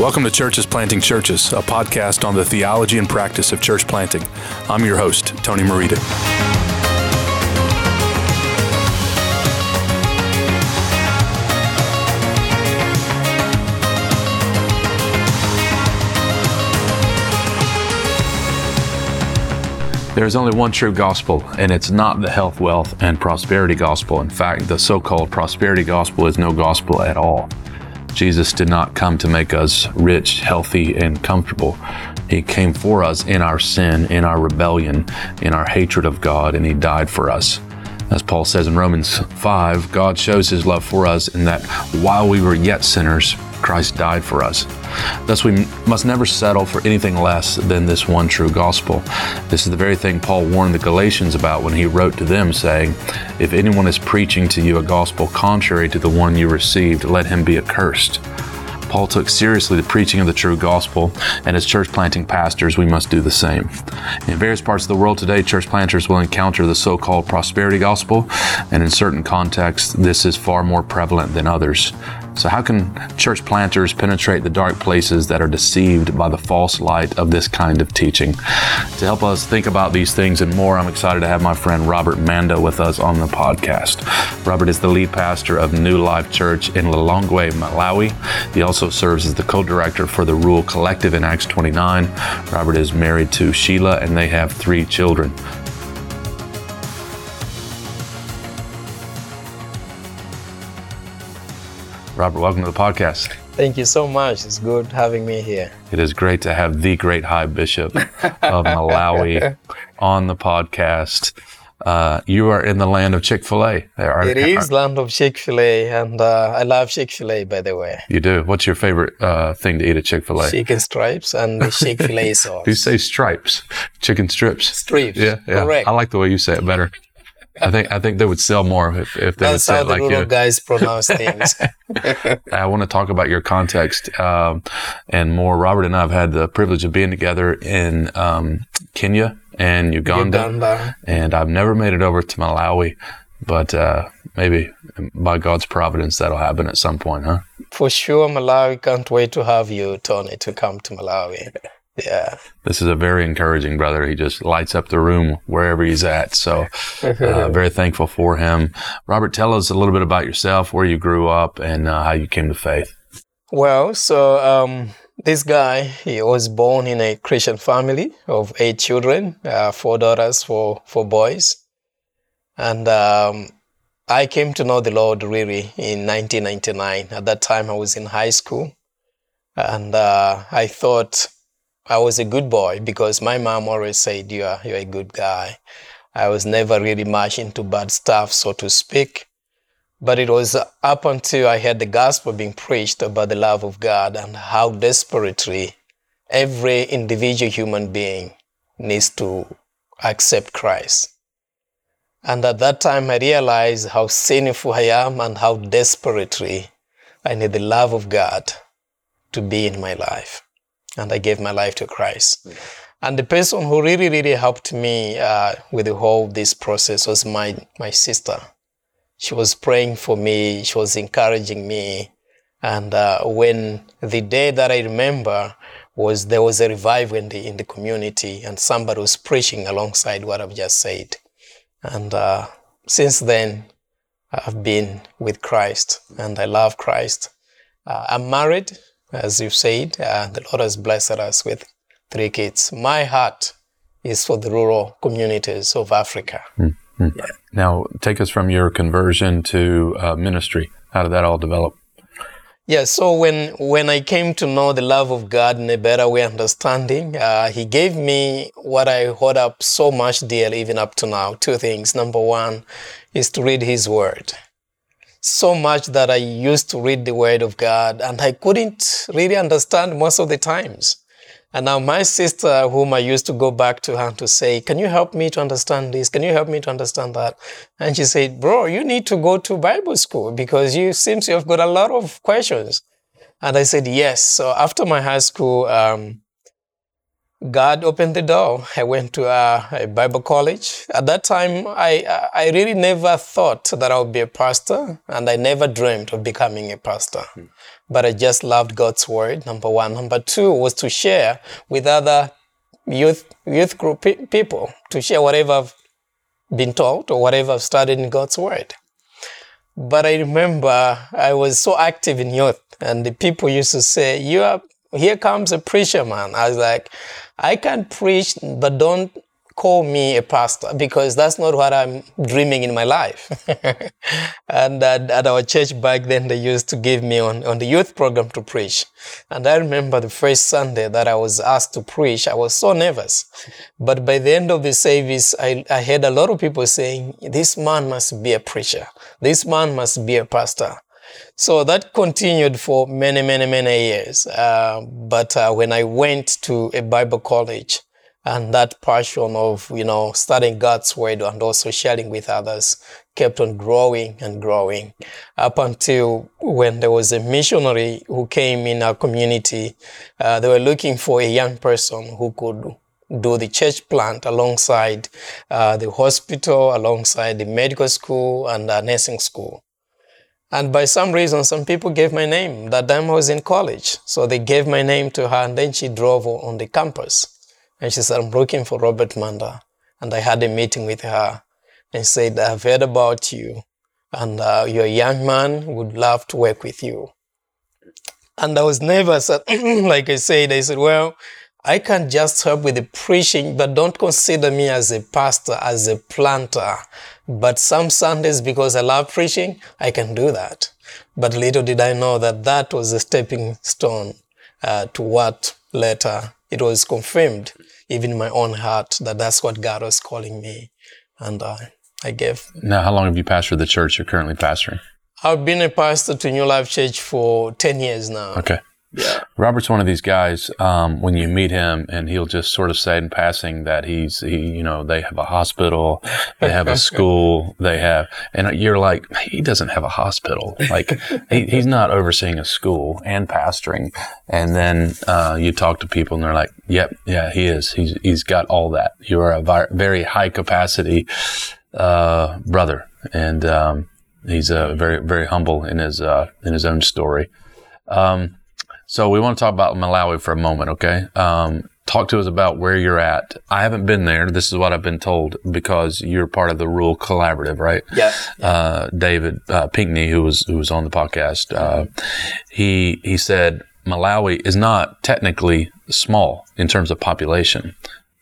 Welcome to Churches Planting Churches, a podcast on the theology and practice of church planting. I'm your host, Tony Merida. There is only one true gospel, and it's not the health, wealth, and prosperity gospel. In fact, the so called prosperity gospel is no gospel at all. Jesus did not come to make us rich, healthy, and comfortable. He came for us in our sin, in our rebellion, in our hatred of God, and He died for us. As Paul says in Romans 5, God shows His love for us in that while we were yet sinners, Christ died for us. Thus, we must never settle for anything less than this one true gospel. This is the very thing Paul warned the Galatians about when he wrote to them, saying, If anyone is preaching to you a gospel contrary to the one you received, let him be accursed. Paul took seriously the preaching of the true gospel, and as church planting pastors, we must do the same. In various parts of the world today, church planters will encounter the so called prosperity gospel, and in certain contexts, this is far more prevalent than others. So, how can church planters penetrate the dark places that are deceived by the false light of this kind of teaching? To help us think about these things and more, I'm excited to have my friend Robert Manda with us on the podcast. Robert is the lead pastor of New Life Church in Lilongwe, Malawi. He also serves as the co director for the Rural Collective in Acts 29. Robert is married to Sheila and they have three children. Robert, welcome to the podcast. Thank you so much. It's good having me here. It is great to have the great High Bishop of Malawi on the podcast. Uh, you are in the land of Chick Fil A. It is land of Chick Fil A, and uh, I love Chick Fil A. By the way, you do. What's your favorite uh, thing to eat at Chick Fil A? Chicken stripes and the Chick Fil A sauce. you say stripes? Chicken strips. Strips. Yeah, yeah. Correct. I like the way you say it better. I think I think they would sell more if, if they That's would say how the like little you. guys pronounce things. I want to talk about your context um, and more. Robert and I have had the privilege of being together in um, Kenya and Uganda, Uganda. and I've never made it over to Malawi, but uh, maybe by God's providence that'll happen at some point, huh? For sure, Malawi. Can't wait to have you, Tony, to come to Malawi. Yeah. This is a very encouraging brother. He just lights up the room wherever he's at. So, uh, very thankful for him. Robert, tell us a little bit about yourself, where you grew up, and uh, how you came to faith. Well, so um, this guy, he was born in a Christian family of eight children, uh, four daughters, four, four boys. And um, I came to know the Lord really in 1999. At that time, I was in high school. And uh, I thought I was a good boy because my mom always said, you are, you're a good guy. I was never really much into bad stuff, so to speak. But it was up until I heard the gospel being preached about the love of God and how desperately every individual human being needs to accept Christ. And at that time, I realized how sinful I am and how desperately I need the love of God to be in my life. And I gave my life to Christ. And the person who really, really helped me uh, with the whole this process was my my sister. She was praying for me. She was encouraging me. And uh, when the day that I remember was there was a revival in the in the community, and somebody was preaching alongside what I've just said. And uh, since then, I've been with Christ, and I love Christ. Uh, I'm married, as you've said. Uh, the Lord has blessed us with three kids. My heart is for the rural communities of Africa. Yeah. Now, take us from your conversion to uh, ministry. How did that all develop? Yeah, so when when I came to know the love of God in a better way, understanding, uh, He gave me what I hold up so much dear, even up to now. Two things. Number one is to read His Word. So much that I used to read the Word of God, and I couldn't really understand most of the times. And now my sister, whom I used to go back to her to say, can you help me to understand this? Can you help me to understand that? And she said, bro, you need to go to Bible school because you seem to have got a lot of questions. And I said, yes. So after my high school, um, God opened the door. I went to a, a, Bible college. At that time, I, I really never thought that I would be a pastor, and I never dreamed of becoming a pastor. Hmm. But I just loved God's word, number one. Number two was to share with other youth, youth group pe- people, to share whatever I've been taught or whatever I've studied in God's word. But I remember I was so active in youth, and the people used to say, "You are here comes a preacher man." I was like, "I can preach, but don't call me a pastor because that's not what I'm dreaming in my life. and at, at, our church back then, they used to give me on, on the youth program to preach. And I remember the first Sunday that I was asked to preach, I was so nervous. But by the end of the service, I, I heard a lot of people saying, This man must be a preacher. This man must be a pastor. So that continued for many, many, many years. Uh, but uh, when I went to a Bible college, and that passion of you know studying god's word and also sharing with others kept on growing and growing up until when there was a missionary who came in our community uh, they were looking for a young person who could do the church plant alongside uh, the hospital alongside the medical school and the nursing school and by some reason, some people gave my name. That time I was in college. So they gave my name to her and then she drove on the campus. And she said, I'm looking for Robert Manda. And I had a meeting with her and said, I've heard about you and uh, you're a young man, would love to work with you. And I was nervous. like I said, I said, well, I can just help with the preaching, but don't consider me as a pastor, as a planter. But some Sundays, because I love preaching, I can do that. But little did I know that that was a stepping stone uh, to what later it was confirmed even in my own heart that that's what God was calling me. And uh, I gave. Now, how long have you pastored the church you're currently pastoring? I've been a pastor to New Life Church for 10 years now. Okay. Yeah. Robert's one of these guys. Um, when you meet him, and he'll just sort of say in passing that he's, he, you know, they have a hospital, they have a school, they have, and you're like, he doesn't have a hospital. Like, he, he's not overseeing a school and pastoring. And then uh, you talk to people, and they're like, "Yep, yeah, he is. He's he's got all that. You are a very high capacity uh, brother, and um, he's uh, very very humble in his uh, in his own story." Um, so we want to talk about Malawi for a moment, okay? Um, talk to us about where you're at. I haven't been there. This is what I've been told because you're part of the Rural Collaborative, right? Yeah. Uh, David uh, Pinkney, who was who was on the podcast, uh, he he said Malawi is not technically small in terms of population,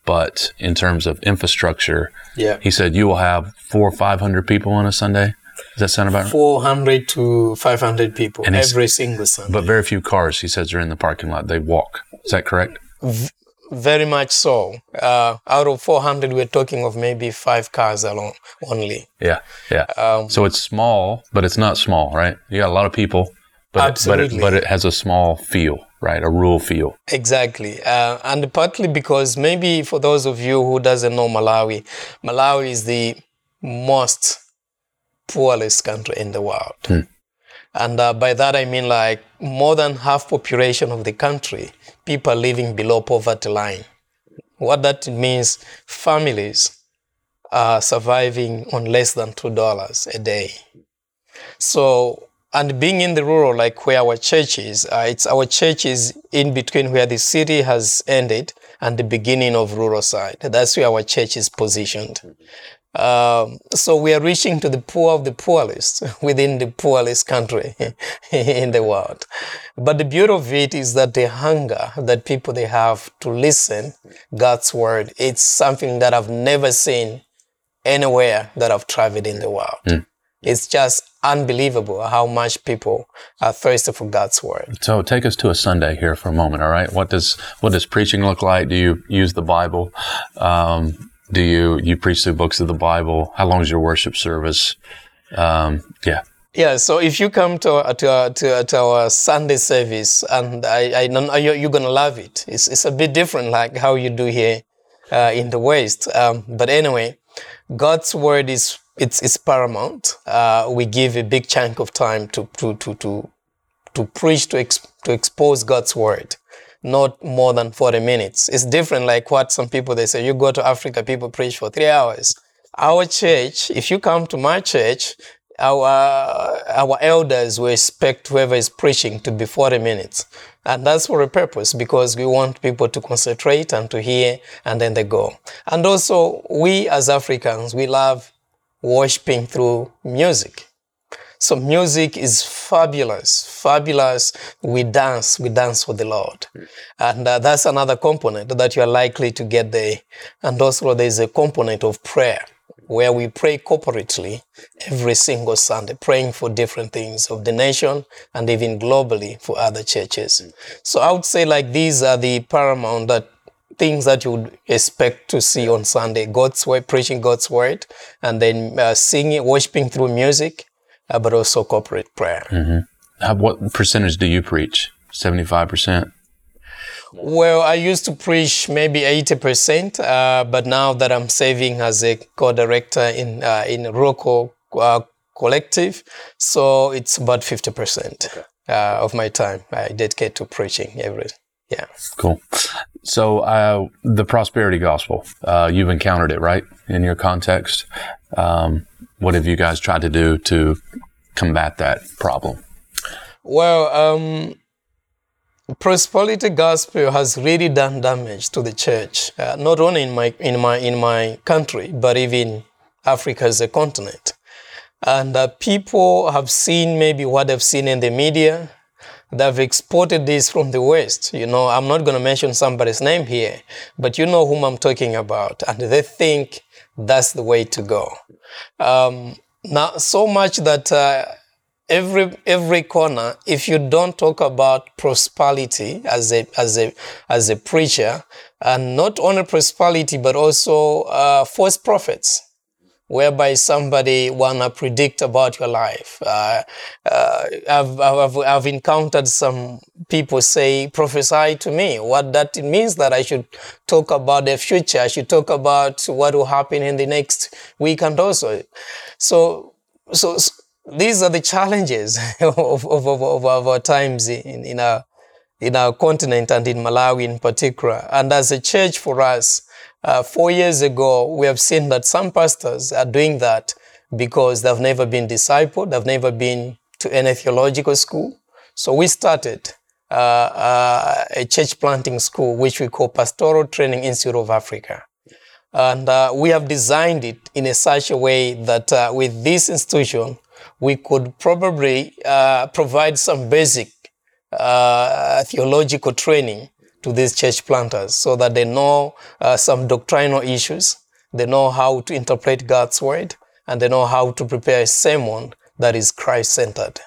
but in terms of infrastructure, yeah. He said you will have four or five hundred people on a Sunday. Does that sound about right? 400 to 500 people and every single Sunday. But very few cars, he says, are in the parking lot. They walk. Is that correct? V- very much so. Uh, out of 400, we're talking of maybe five cars alone only. Yeah, yeah. Um, so it's small, but it's not small, right? You got a lot of people, but absolutely. It, but, it, but it has a small feel, right? A rural feel. Exactly, uh, and partly because maybe for those of you who doesn't know Malawi, Malawi is the most poorest country in the world. Hmm. And uh, by that I mean like more than half population of the country, people living below poverty line. What that means, families are surviving on less than two dollars a day. So, and being in the rural, like where our church is, uh, it's our church is in between where the city has ended and the beginning of rural side. That's where our church is positioned. Um, so we are reaching to the poor of the poorest within the poorest country in the world. But the beauty of it is that the hunger that people they have to listen God's word, it's something that I've never seen anywhere that I've traveled in the world. Mm. It's just unbelievable how much people are thirsty for God's word. So take us to a Sunday here for a moment, all right? What does what does preaching look like? Do you use the Bible? Um, do you you preach through books of the Bible? How long is your worship service? Um, yeah. Yeah, so if you come to to, to, to our Sunday service, and I, I know you're gonna love it. It's it's a bit different, like how you do here uh, in the West. Um, but anyway, God's word is it's it's paramount. Uh, we give a big chunk of time to to to to to preach to to expose God's word. Not more than 40 minutes. It's different like what some people they say you go to Africa people preach for 3 hours. Our church, if you come to my church, our our elders will expect whoever is preaching to be 40 minutes. And that's for a purpose because we want people to concentrate and to hear and then they go. And also we as Africans, we love worshiping through music. So music is fabulous, fabulous. We dance, we dance for the Lord. And uh, that's another component that you are likely to get there. And also there's a component of prayer where we pray corporately every single Sunday, praying for different things of the nation and even globally for other churches. So I would say like these are the paramount that things that you would expect to see on Sunday: God's word, preaching God's word, and then uh, singing, worshiping through music, uh, but also corporate prayer. Mm-hmm. what percentage do you preach? Seventy-five percent. Well, I used to preach maybe 80%, uh, but now that I'm serving as a co-director in uh, in Rural uh, Collective, so it's about 50% okay. Uh, of my time I dedicate to preaching every. Yeah. Cool. So uh, the prosperity gospel, uh, you've encountered it, right, in your context. Um, what have you guys tried to do to combat that problem? Well, um, prosperity gospel has really done damage to the church, uh, not only in my in my in my country, but even Africa as a continent. And uh, people have seen maybe what they've seen in the media. They've exported this from the West. You know, I'm not going to mention somebody's name here, but you know whom I'm talking about, and they think that's the way to go. Um, now, so much that uh, every every corner if you don't talk about prosperity as a as a as a preacher and not only prosperity but also uh, false prophets whereby somebody wanna predict about your life. Uh, uh, I've, I've, I've encountered some people say prophesy to me. What that means that i should talk about the future. I should talk about what will happen in the next week and also. So so, so these are the challenges of, of, of, of, our times in, in, our, in our continent and in Malawi in particular. And as a church for us, uh, four years ago, we have seen that some pastors are doing that because they've never been discipled, they've never been to any theological school. So we started uh, uh, a church planting school, which we call Pastoral Training Institute of Africa. And uh, we have designed it in a such a way that uh, with this institution, we could probably uh, provide some basic theological training to these church planters so that they know uh, some doctrinal issues, they know how to interpret God's word, and they know how to prepare a sermon that is Christ centered.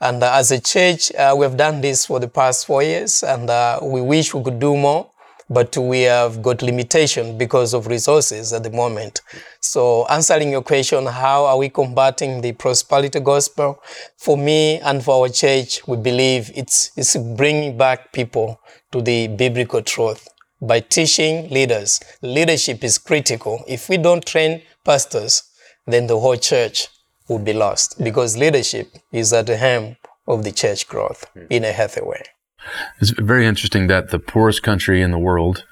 And uh, as a church, uh, we have done this for the past four years, and uh, we wish we could do more but we have got limitation because of resources at the moment. So answering your question, how are we combating the prosperity gospel? For me and for our church, we believe it's, it's bringing back people to the biblical truth by teaching leaders. Leadership is critical. If we don't train pastors, then the whole church would be lost because leadership is at the helm of the church growth hmm. in a healthy way. It's very interesting that the poorest country in the world,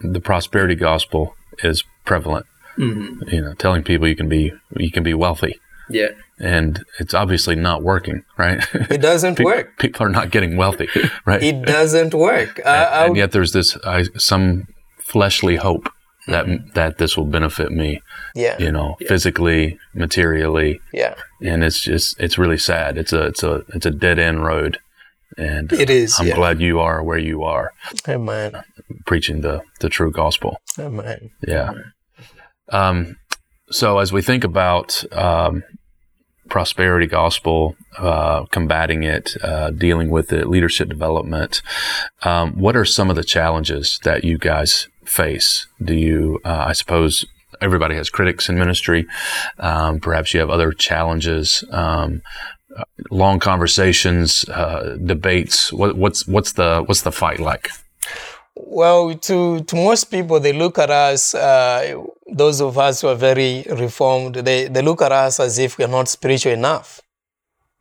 the prosperity gospel is prevalent. Mm-hmm. You know, telling people you can be you can be wealthy. Yeah. And it's obviously not working, right? It doesn't people, work. People are not getting wealthy, right? It doesn't work. and, and, yet there's this uh, some fleshly hope that mm-hmm. that this will benefit me. Yeah. You know, yeah. physically, materially. Yeah. And it's just it's really sad. It's a it's a it's a dead end road and it is. I'm yeah. glad you are where you are. Amen. Preaching the the true gospel. Amen. Yeah. Um, so as we think about um, prosperity gospel, uh, combating it, uh, dealing with it, leadership development, um, what are some of the challenges that you guys face? Do you, uh, I suppose, everybody has critics in ministry. Um, perhaps you have other challenges. Um, long conversations, uh, debates? What, what's what's the what's the fight like? Well, to to most people, they look at us. Uh, those of us who are very reformed, they they look at us as if we are not spiritual enough.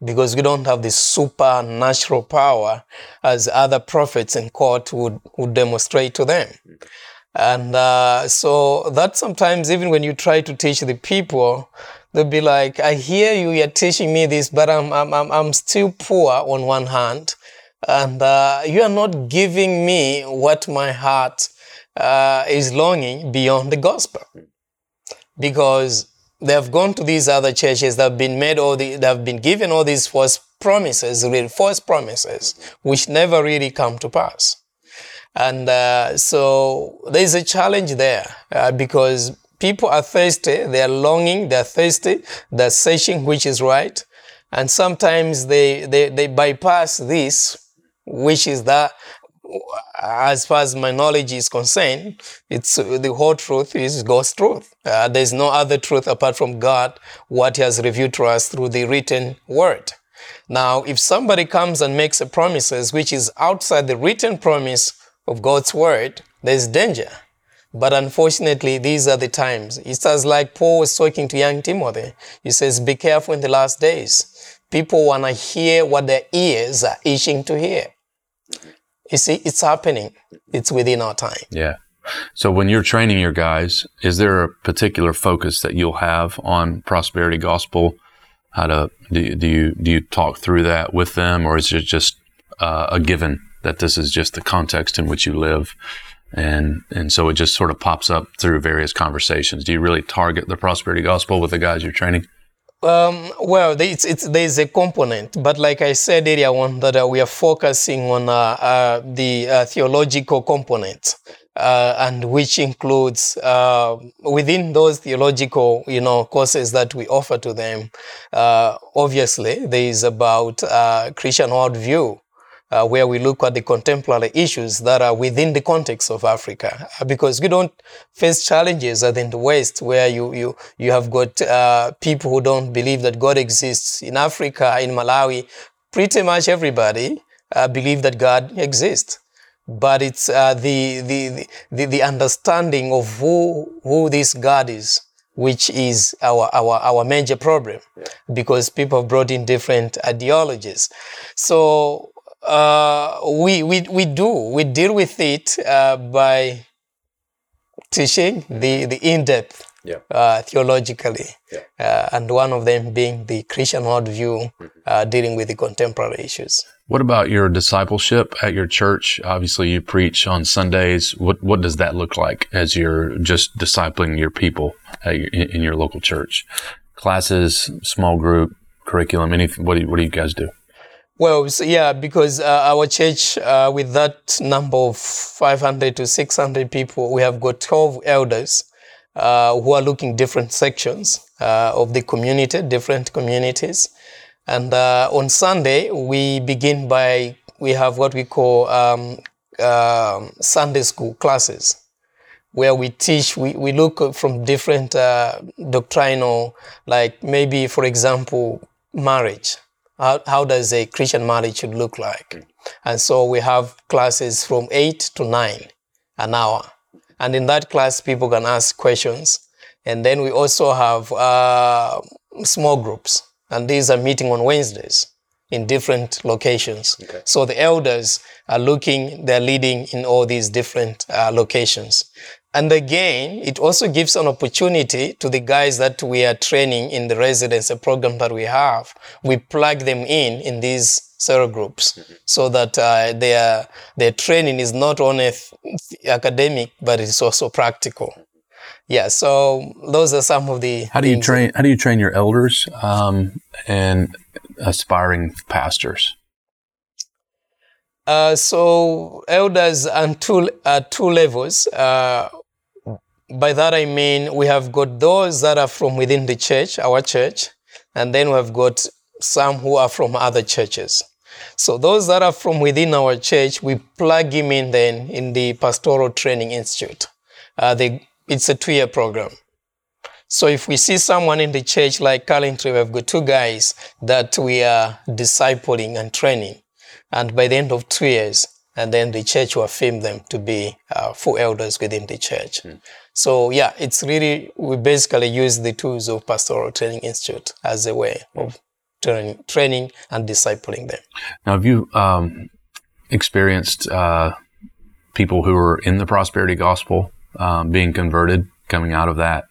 because we don't have the supernatural power as other prophets in court would, would demonstrate to them. And uh, so that sometimes, even when you try to teach the people, they'll be like, I hear you, you're teaching me this, but I'm, I'm, I'm, I'm still poor on one hand. And uh, you are not giving me what my heart uh, is longing beyond the gospel. Because they have gone to these other churches that have been made all the, that have been given all these false promises, really false promises, which never really come to pass. And uh, so there's a challenge there uh, because people are thirsty, they are longing, they're thirsty, they're searching which is right. And sometimes they, they, they bypass this, which is that as far as my knowledge is concerned, it's the whole truth is God's truth. Uh, there's no other truth apart from God, what He has revealed to us through the written word. Now, if somebody comes and makes a promises which is outside the written promise of God's word, there's danger. But unfortunately, these are the times. It's as like Paul was talking to young Timothy. He says, Be careful in the last days. People want to hear what their ears are itching to hear. You see, it's happening. It's within our time. Yeah. So when you're training your guys, is there a particular focus that you'll have on prosperity gospel? How to do you do you, do you talk through that with them, or is it just uh, a given that this is just the context in which you live, and and so it just sort of pops up through various conversations? Do you really target the prosperity gospel with the guys you're training? Um, well, it's, it's, there's a component, but like I said earlier on, that uh, we are focusing on uh, uh, the uh, theological component, uh, and which includes uh, within those theological, you know, courses that we offer to them. obviously, there is about Christian worldview, uh, where we look at the contemporary issues that are within the context of Africa, uh, because you don't face challenges as in the West, where you you you have got uh, people who don't believe that God exists in Africa, in Malawi. Pretty much everybody uh, believe that God exists, but it's uh, the, the the the understanding of who who this God is which is our, our, our major problem yeah. because people have brought in different ideologies. So uh, we, we, we do. We deal with it uh, by teaching the, the in depth yeah. uh, theologically, yeah. Uh, and one of them being the Christian worldview mm-hmm. Uh, dealing with the contemporary issues. What about your discipleship at your church? Obviously, you preach on Sundays. What what does that look like as you're just discipling your people your, in your local church? Classes, small group, curriculum. Anything? What do you, what do you guys do? Well, so yeah, because uh, our church, uh, with that number of 500 to 600 people, we have got 12 elders uh, who are looking different sections uh, of the community, different communities. And uh, on Sunday, we begin by, we have what we call um, um Sunday school classes, where we teach, we, we look from different uh, doctrinal, like maybe, for example, marriage how, how does a Christian marriage should look like. And so we have classes from 8 to 9 an hour. And in that class, people can ask questions. And then we also have uh, small groups. And these are meeting on Wednesdays in different locations. Okay. So the elders are looking, they're leading in all these different uh, locations. And again, it also gives an opportunity to the guys that we are training in the residency program that we have. We plug them in in these cell groups mm-hmm. so that uh, their their training is not only academic but it's also practical. Yeah, so those are some of the. How do you train? How do you train your elders um, and aspiring pastors? Uh, so elders are two, uh, two levels. Uh, by that I mean we have got those that are from within the church, our church, and then we have got some who are from other churches. So those that are from within our church, we plug him in then in the Pastoral Training Institute. Uh, they, it's a two-year program. So if we see someone in the church, like currently we've got two guys that we are discipling and training. And by the end of two years, and then the church will affirm them to be uh, full elders within the church. Mm. So yeah, it's really we basically use the tools of Pastoral Training Institute as a way of training, training and discipling them. Now, have you um, experienced uh, people who are in the prosperity gospel um, being converted, coming out of that?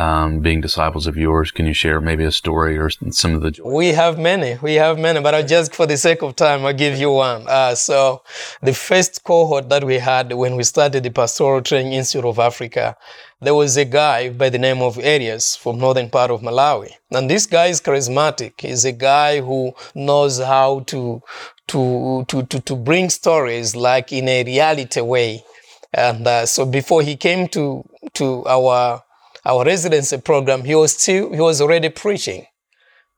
Um, being disciples of yours, can you share maybe a story or some of the? Joy? We have many. We have many, but I just for the sake of time, I'll give you one. Uh, so, the first cohort that we had when we started the Pastoral Training Institute of Africa, there was a guy by the name of Arias from northern part of Malawi, and this guy is charismatic. He's a guy who knows how to to to to, to bring stories like in a reality way. And uh, so, before he came to to our our residency program, he was still he was already preaching.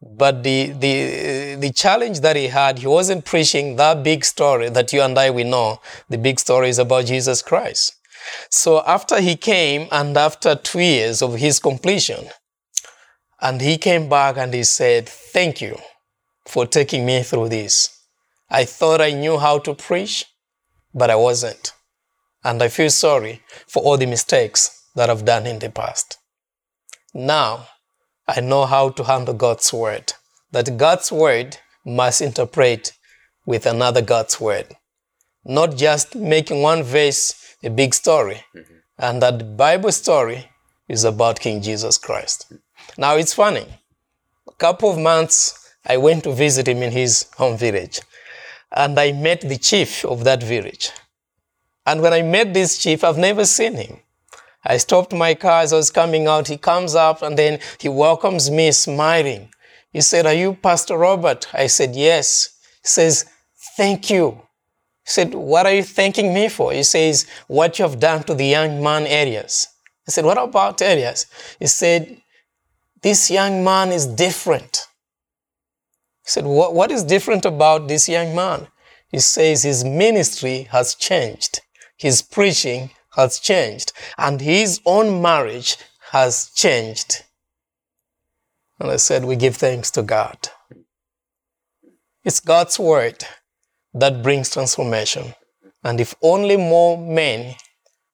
But the the the challenge that he had, he wasn't preaching that big story that you and I we know. The big story is about Jesus Christ. So after he came and after two years of his completion, and he came back and he said, Thank you for taking me through this. I thought I knew how to preach, but I wasn't. And I feel sorry for all the mistakes that I've done in the past. Now, I know how to handle God's word. That God's word must interpret with another God's word. Not just making one verse a big story. Mm-hmm. And that the Bible story is about King Jesus Christ. Now it's funny. A couple of months I went to visit him in his home village. And I met the chief of that village. And when I met this chief, I've never seen him. I stopped my car as I was coming out. He comes up and then he welcomes me smiling. He said, Are you Pastor Robert? I said, Yes. He says, Thank you. He said, What are you thanking me for? He says, What you have done to the young man Arias. I said, What about Arias? He said, This young man is different. He said, what, what is different about this young man? He says his ministry has changed. His preaching has changed and his own marriage has changed. And I said, We give thanks to God. It's God's word that brings transformation. And if only more men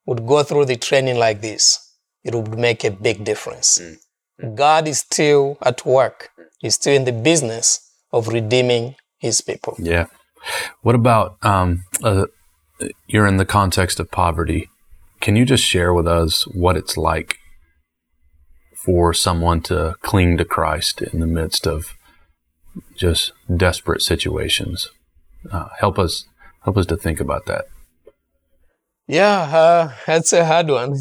would go through the training like this, it would make a big difference. Mm. God is still at work, He's still in the business of redeeming His people. Yeah. What about um, uh, you're in the context of poverty? Can you just share with us what it's like for someone to cling to Christ in the midst of just desperate situations? Uh, help us help us to think about that. Yeah, uh, that's a hard one.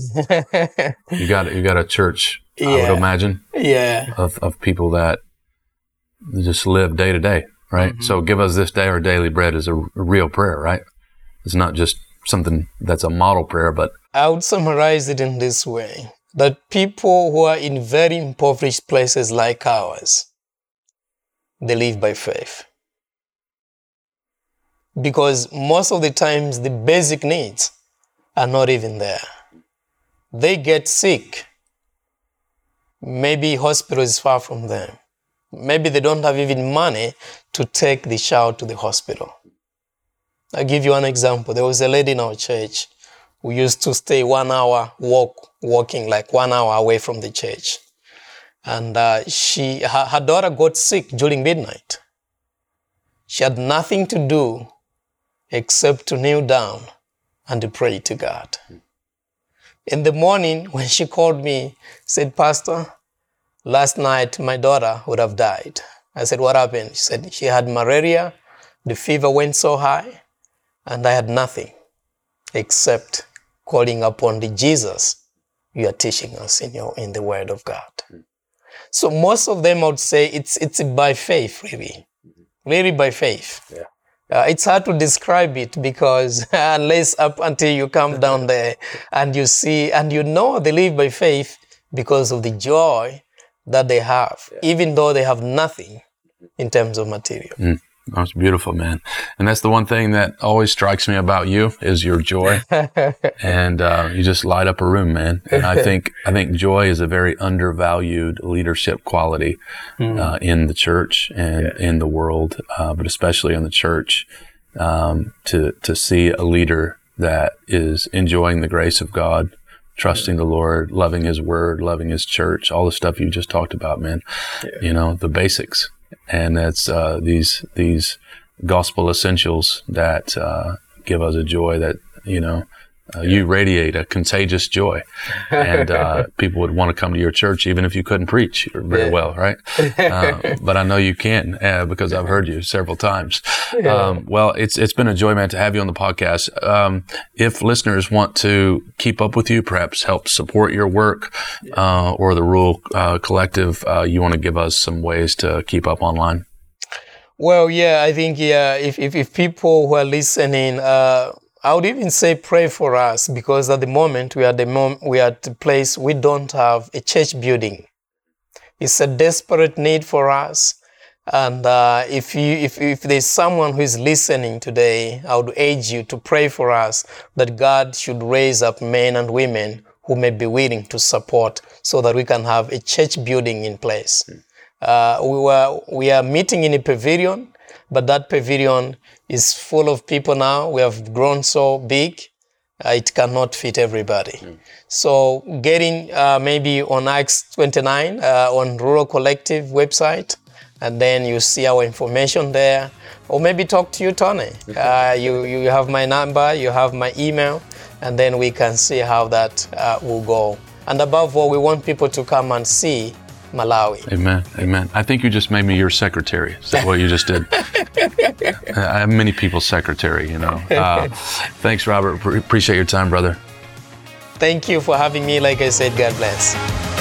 you got you got a church, yeah. I would imagine. Yeah. Of of people that just live day to day, right? Mm-hmm. So give us this day our daily bread is a, a real prayer, right? It's not just something that's a model prayer, but I would summarize it in this way that people who are in very impoverished places like ours, they live by faith. Because most of the times the basic needs are not even there. They get sick. Maybe hospital is far from them. Maybe they don't have even money to take the child to the hospital. I'll give you an example. There was a lady in our church who used to stay one hour walk walking like one hour away from the church. And uh, she her, her daughter got sick during midnight. She had nothing to do except to kneel down and to pray to god. In the morning when she called me said pastor last night my daughter would have died. I said what happened? She said she had malaria. The fever went so high and i had nothing except calling upon the Jesus you are teaching us in your in the Word of God. Mm. So most of them I would say it's it's by faith, really, mm-hmm. really by faith. Yeah. Uh, it's hard to describe it because unless up until you come down there and you see and you know they live by faith because of the joy that they have, yeah. even though they have nothing in terms of material. Mm. That's beautiful, man. And that's the one thing that always strikes me about you is your joy, and uh, you just light up a room, man. And I think I think joy is a very undervalued leadership quality mm. uh, in the church and yeah. in the world, uh, but especially in the church. Um, to to see a leader that is enjoying the grace of God, trusting the Lord, loving His Word, loving His church, all the stuff you just talked about, man. Yeah. You know the basics and it's uh, these these gospel essentials that uh, give us a joy that you know uh, you radiate a contagious joy, and uh, people would want to come to your church even if you couldn't preach very yeah. well, right? Uh, but I know you can uh, because I've heard you several times. Yeah. Um, well, it's it's been a joy, man, to have you on the podcast. Um, if listeners want to keep up with you, perhaps help support your work uh, or the Rural uh, Collective, you want to give us some ways to keep up online. Well, yeah, I think yeah, if if, if people who are listening I would even say pray for us because at the moment we are the mom, we are at the place we don't have a church building. It's a desperate need for us. And uh, if you if, if there's someone who is listening today, I would urge you to pray for us that God should raise up men and women who may be willing to support so that we can have a church building in place. Uh, we were we are meeting in a pavilion, but that pavilion is full of people now. We have grown so big, uh, it cannot fit everybody. Mm. So getting uh, maybe on Acts 29 uh, on Rural Collective website, and then you see our information there. Or maybe talk to you, Tony. Uh, you, you have my number, you have my email, and then we can see how that uh, will go. And above all, we want people to come and see Malawi. Amen. Amen. I think you just made me your secretary. Is that what you just did? I have many people's secretary, you know. Uh, thanks, Robert. Appreciate your time, brother. Thank you for having me. Like I said, God bless.